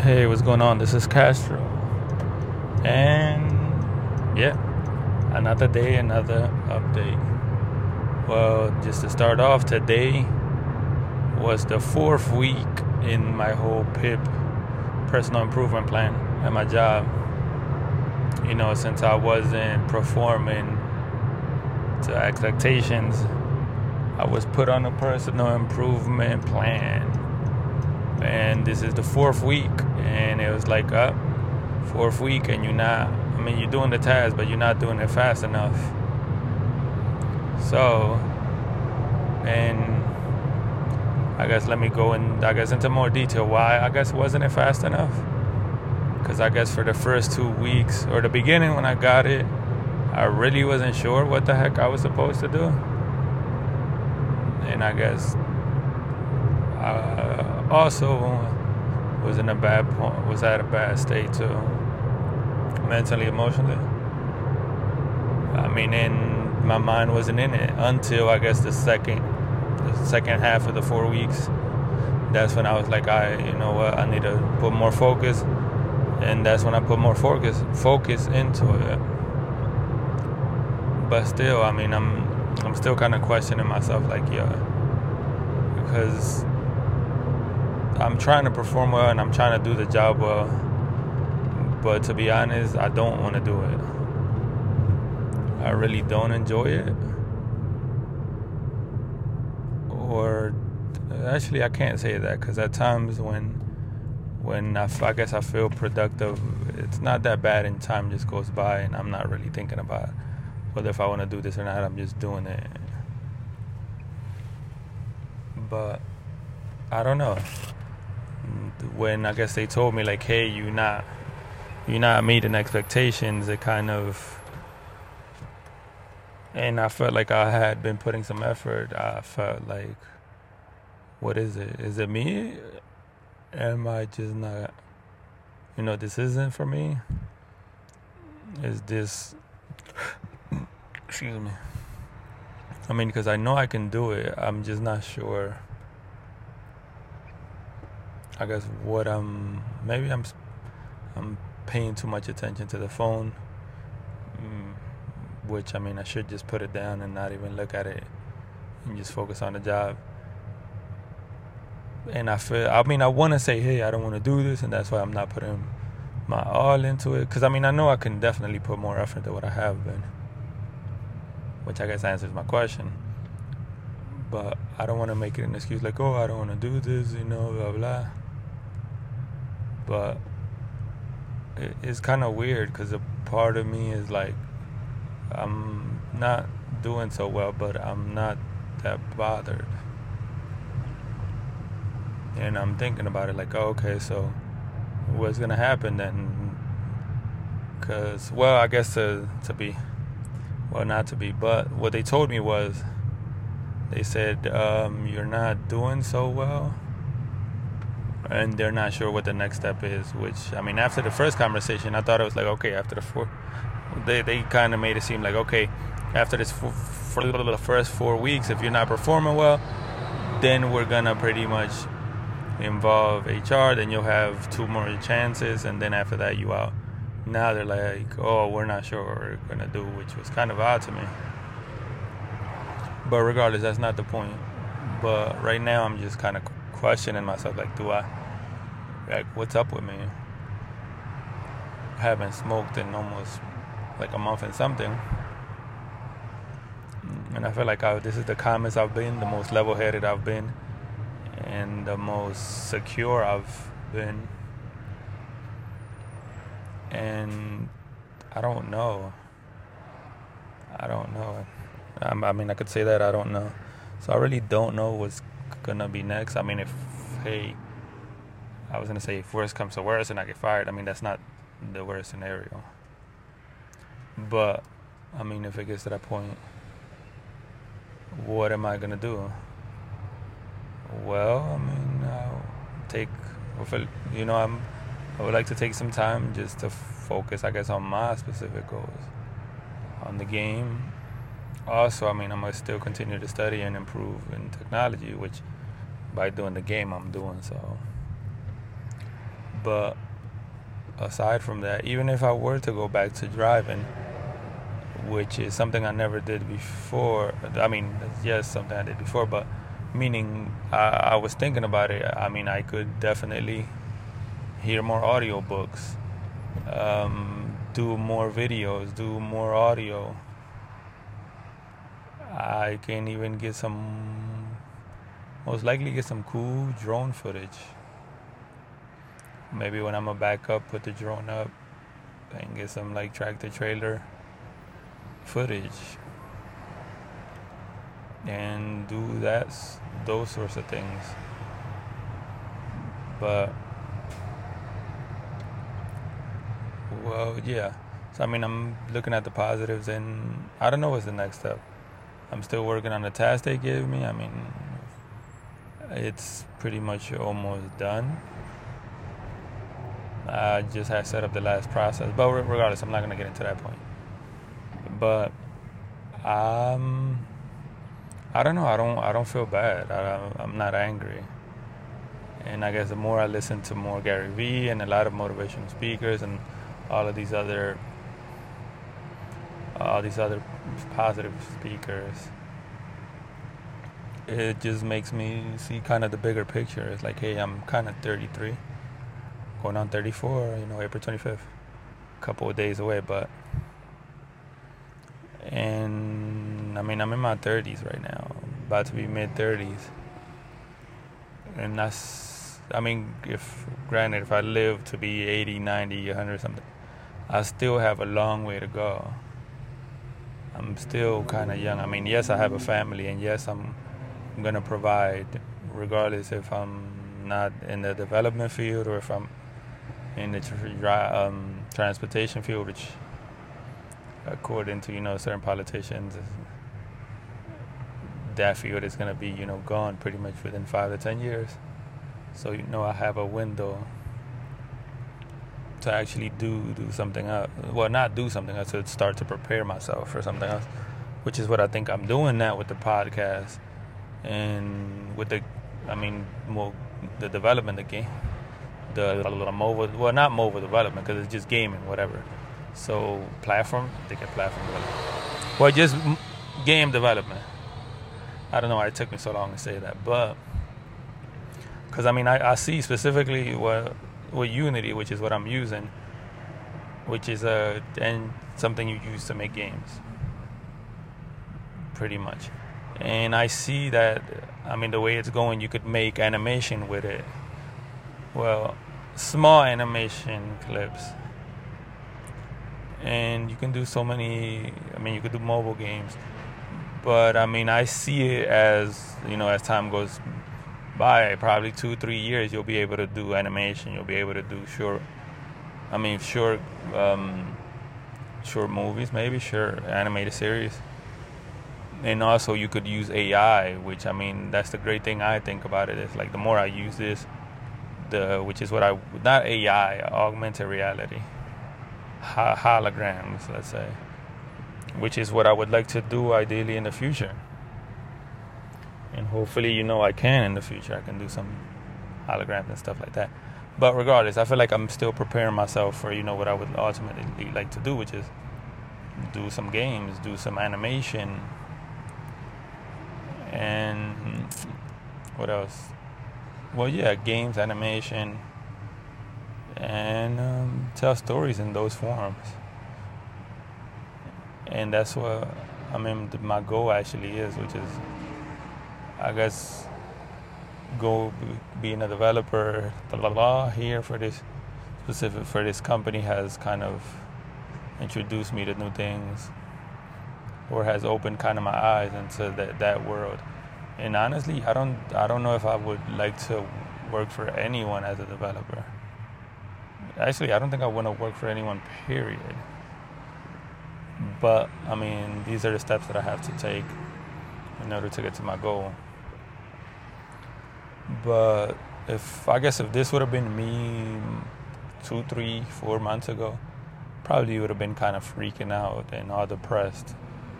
Hey, what's going on? This is Castro. And yeah, another day, another update. Well, just to start off, today was the fourth week in my whole PIP personal improvement plan at my job. You know, since I wasn't performing to expectations, I was put on a personal improvement plan. And this is the fourth week, and it was like, uh, fourth week, and you're not, I mean, you're doing the task, but you're not doing it fast enough. So, and I guess let me go in, I guess, into more detail why I guess wasn't it fast enough. Because I guess for the first two weeks, or the beginning when I got it, I really wasn't sure what the heck I was supposed to do and I guess I also was in a bad point, was at a bad state too, mentally, emotionally. I mean, in my mind wasn't in it until I guess the second, the second half of the four weeks. That's when I was like, I, you know what, I need to put more focus, and that's when I put more focus, focus into it. But still, I mean, I'm I'm still kind of questioning myself, like, yeah, because I'm trying to perform well and I'm trying to do the job well, but to be honest, I don't want to do it. I really don't enjoy it. Or actually, I can't say that because at times when when I, I guess I feel productive, it's not that bad, and time just goes by, and I'm not really thinking about whether if I want to do this or not, I'm just doing it. But I don't know. When I guess they told me like, "Hey, you not, you're not meeting expectations," it kind of, and I felt like I had been putting some effort. I felt like, what is it? Is it me? Am I just not? You know, this isn't for me. Is this Excuse me. I mean, because I know I can do it. I'm just not sure. I guess what I'm maybe I'm I'm paying too much attention to the phone, mm, which I mean I should just put it down and not even look at it and just focus on the job. And I feel I mean I want to say hey I don't want to do this and that's why I'm not putting my all into it because I mean I know I can definitely put more effort than what I have been which I guess answers my question. But I don't want to make it an excuse like, oh, I don't want to do this, you know, blah, blah. But it's kind of weird because a part of me is like, I'm not doing so well, but I'm not that bothered. And I'm thinking about it like, oh, okay, so what's to happen then? Because, well, I guess to, to be well, not to be, but what they told me was they said, um, You're not doing so well. And they're not sure what the next step is, which, I mean, after the first conversation, I thought it was like, okay, after the four, they, they kind of made it seem like, okay, after this, for, the first four weeks, if you're not performing well, then we're gonna pretty much involve HR, then you'll have two more chances, and then after that, you out now they're like, oh, we're not sure what we're gonna do, which was kind of odd to me. But regardless, that's not the point. But right now, I'm just kind of questioning myself, like, do I, like, what's up with me? I haven't smoked in almost like a month and something. And I feel like I, this is the calmest I've been, the most level headed I've been, and the most secure I've been and I don't know. I don't know. I mean, I could say that I don't know. So I really don't know what's gonna be next. I mean, if hey, I was gonna say if worst comes to worst and I get fired, I mean that's not the worst scenario. But I mean, if it gets to that point, what am I gonna do? Well, I mean, I'll take, you know, I'm I would like to take some time just to focus, I guess, on my specific goals, on the game. Also, I mean, I'm gonna still continue to study and improve in technology, which by doing the game, I'm doing so. But aside from that, even if I were to go back to driving, which is something I never did before, I mean, yes, something I did before, but meaning I, I was thinking about it. I mean, I could definitely hear more audiobooks, um, do more videos, do more audio. I can even get some, most likely get some cool drone footage. Maybe when I'm a backup, put the drone up and get some like tractor trailer footage. And do that those sorts of things. But well yeah. So i mean i'm looking at the positives and i don't know what's the next step i'm still working on the task they gave me i mean it's pretty much almost done i just had set up the last process but regardless i'm not to get into that point but um I don't know. I don't. I don't feel bad. I, I'm not angry. And I guess the more I listen to more Gary Vee and a lot of motivational speakers and all of these other, all these other positive speakers, it just makes me see kind of the bigger picture. It's like, hey, I'm kind of 33, going on 34. You know, April 25th, a couple of days away, but and I mean I'm in my 30s right now, about to be mid 30s, and that's I mean if granted if I live to be 80, 90, 100 something, I still have a long way to go. I'm still kind of young. I mean, yes, I have a family, and yes, I'm, I'm gonna provide, regardless if I'm not in the development field or if I'm in the um, transportation field, which according to you know certain politicians, that field is to be you know gone pretty much within five to ten years. So you know I have a window to actually do do something else. Well, not do something else, to start to prepare myself for something else, which is what I think I'm doing now with the podcast and with the, I mean, more the development of the game, the, the mobile, well, not mobile development because it's just gaming, whatever. So platform, they get platform development. Well, just game development. I don't know why it took me so long to say that, but because I mean I, I see specifically what with Unity, which is what I'm using, which is a and something you use to make games, pretty much. And I see that I mean the way it's going, you could make animation with it. Well, small animation clips and you can do so many i mean you could do mobile games but i mean i see it as you know as time goes by probably two three years you'll be able to do animation you'll be able to do short i mean short um, short movies maybe sure animated series and also you could use ai which i mean that's the great thing i think about it is like the more i use this the which is what i not ai augmented reality holograms, let's say, which is what I would like to do ideally in the future. And hopefully, you know, I can in the future. I can do some holograms and stuff like that. But regardless, I feel like I'm still preparing myself for, you know, what I would ultimately like to do, which is do some games, do some animation, and what else? Well, yeah, games, animation and um, tell stories in those forms. And that's what I mean. My goal actually is, which is, I guess, go being a developer. The law here for this specific for this company has kind of introduced me to new things, or has opened kind of my eyes into that that world. And honestly, I don't I don't know if I would like to work for anyone as a developer. Actually, I don't think I want to work for anyone, period. But, I mean, these are the steps that I have to take in order to get to my goal. But if, I guess, if this would have been me two, three, four months ago, probably would have been kind of freaking out and all depressed.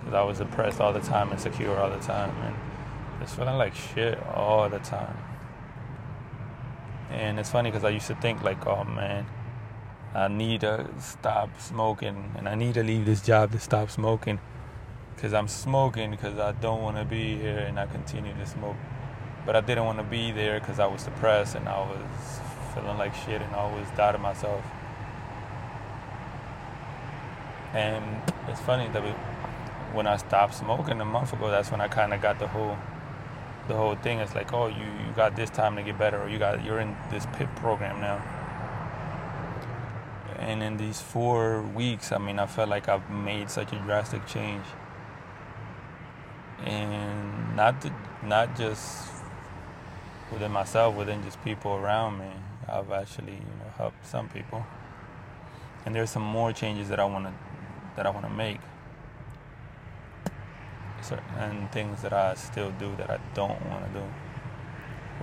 Because I was depressed all the time, insecure all the time, and just feeling like shit all the time. And it's funny because I used to think like, oh man, I need to stop smoking and I need to leave this job to stop smoking because I'm smoking because I don't want to be here and I continue to smoke. But I didn't want to be there because I was depressed and I was feeling like shit and I always doubted myself. And it's funny that when I stopped smoking a month ago, that's when I kind of got the whole the whole thing. It's like, oh, you, you got this time to get better, or you got you're in this PIP program now and in these four weeks, I mean, I felt like I've made such a drastic change, and not to, not just within myself, within just people around me. I've actually, you know, helped some people, and there's some more changes that I want to that I want to make, and things that I still do that I don't want to do,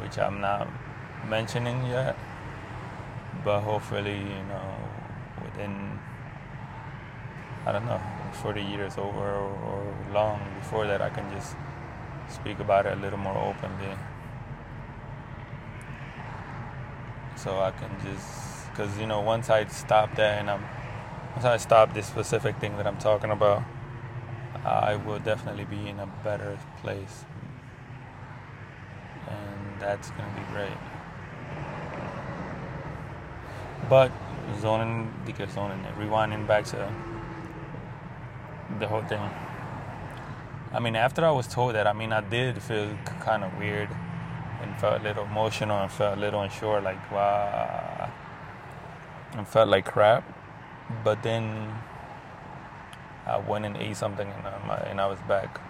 which I'm not mentioning yet, but hopefully, you know within I don't know 40 years over or long before that I can just speak about it a little more openly so I can just because you know once I stop that and I'm once I stop this specific thing that I'm talking about I will definitely be in a better place. And that's gonna be great. But zoning, the zoning, rewinding back to the whole thing. I mean, after I was told that, I mean, I did feel kind of weird and felt a little emotional and felt a little unsure, like, wow, and felt like crap. But then I went and ate something and, um, and I was back,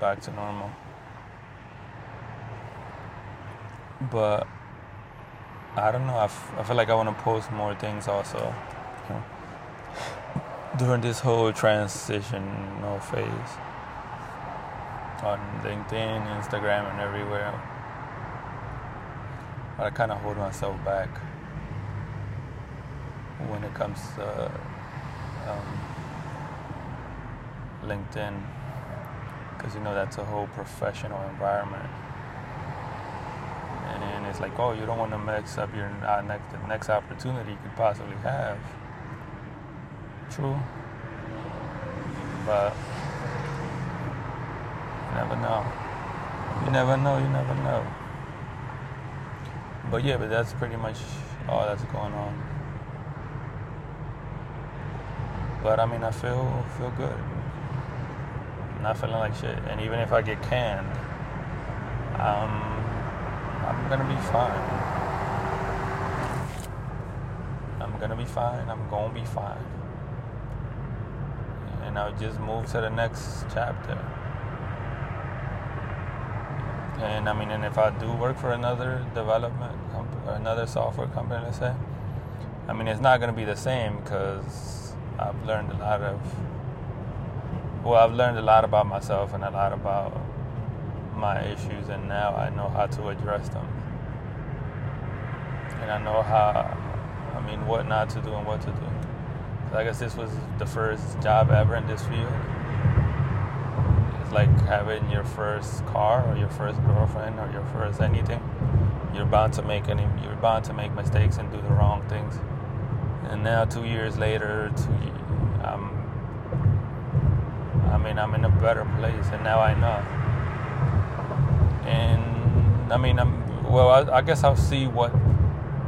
back to normal. But I don't know. I, f- I feel like I want to post more things also you know, during this whole transitional phase on LinkedIn, Instagram, and everywhere. But I kind of hold myself back when it comes to um, LinkedIn because you know that's a whole professional environment and it's like, oh, you don't want to mess up your uh, next the next opportunity you could possibly have. True, but you never know. You never know. You never know. But yeah, but that's pretty much all that's going on. But I mean, I feel feel good. I'm not feeling like shit, and even if I get canned, um I'm gonna be fine. I'm gonna be fine. I'm gonna be fine. And I'll just move to the next chapter. And I mean, and if I do work for another development or another software company, let's say, I mean, it's not gonna be the same because I've learned a lot of. Well, I've learned a lot about myself and a lot about my issues, and now I know how to address them. And I know how, I mean, what not to do and what to do. I guess this was the first job ever in this field. It's like having your first car or your first girlfriend or your first anything. You're bound to make any. You're bound to make mistakes and do the wrong things. And now, two years later, two, um, I mean, I'm in a better place, and now I know and I mean, I'm well. I, I guess I'll see what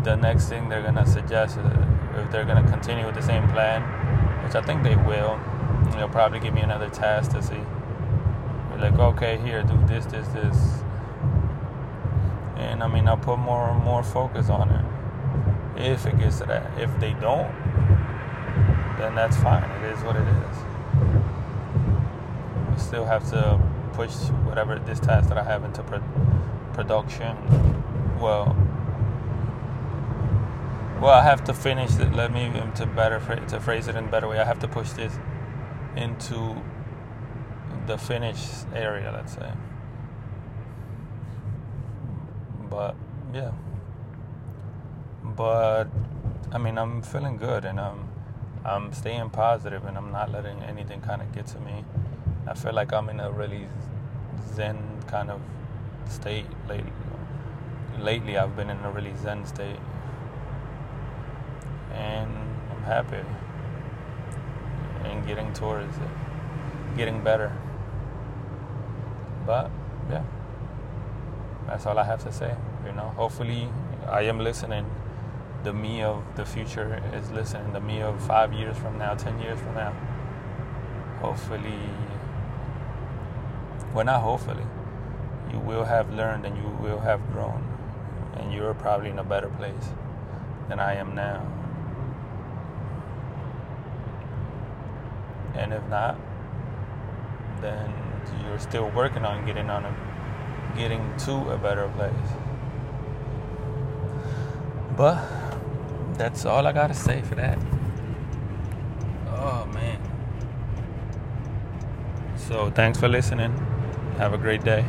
the next thing they're gonna suggest uh, if they're gonna continue with the same plan, which I think they will. They'll probably give me another task to see. Like, okay, here, do this, this, this, and I mean, I'll put more and more focus on it. If it gets to that, if they don't, then that's fine. It is what it is. I still have to push whatever this task that I have into pro- production. Well, well, I have to finish it. Let me to better to phrase it in a better way. I have to push this into the finished area, let's say. But yeah, but I mean, I'm feeling good, and I'm I'm staying positive, and I'm not letting anything kind of get to me. I feel like I'm in a really zen kind of state lately. lately I've been in a really zen state. And I'm happy. And getting towards it. Getting better. But yeah. That's all I have to say. You know, hopefully I am listening. The me of the future is listening. The me of five years from now, ten years from now. Hopefully well not hopefully. You will have learned and you will have grown. And you're probably in a better place than I am now. And if not, then you're still working on getting on a getting to a better place. But that's all I gotta say for that. Oh man. So thanks for listening. Have a great day.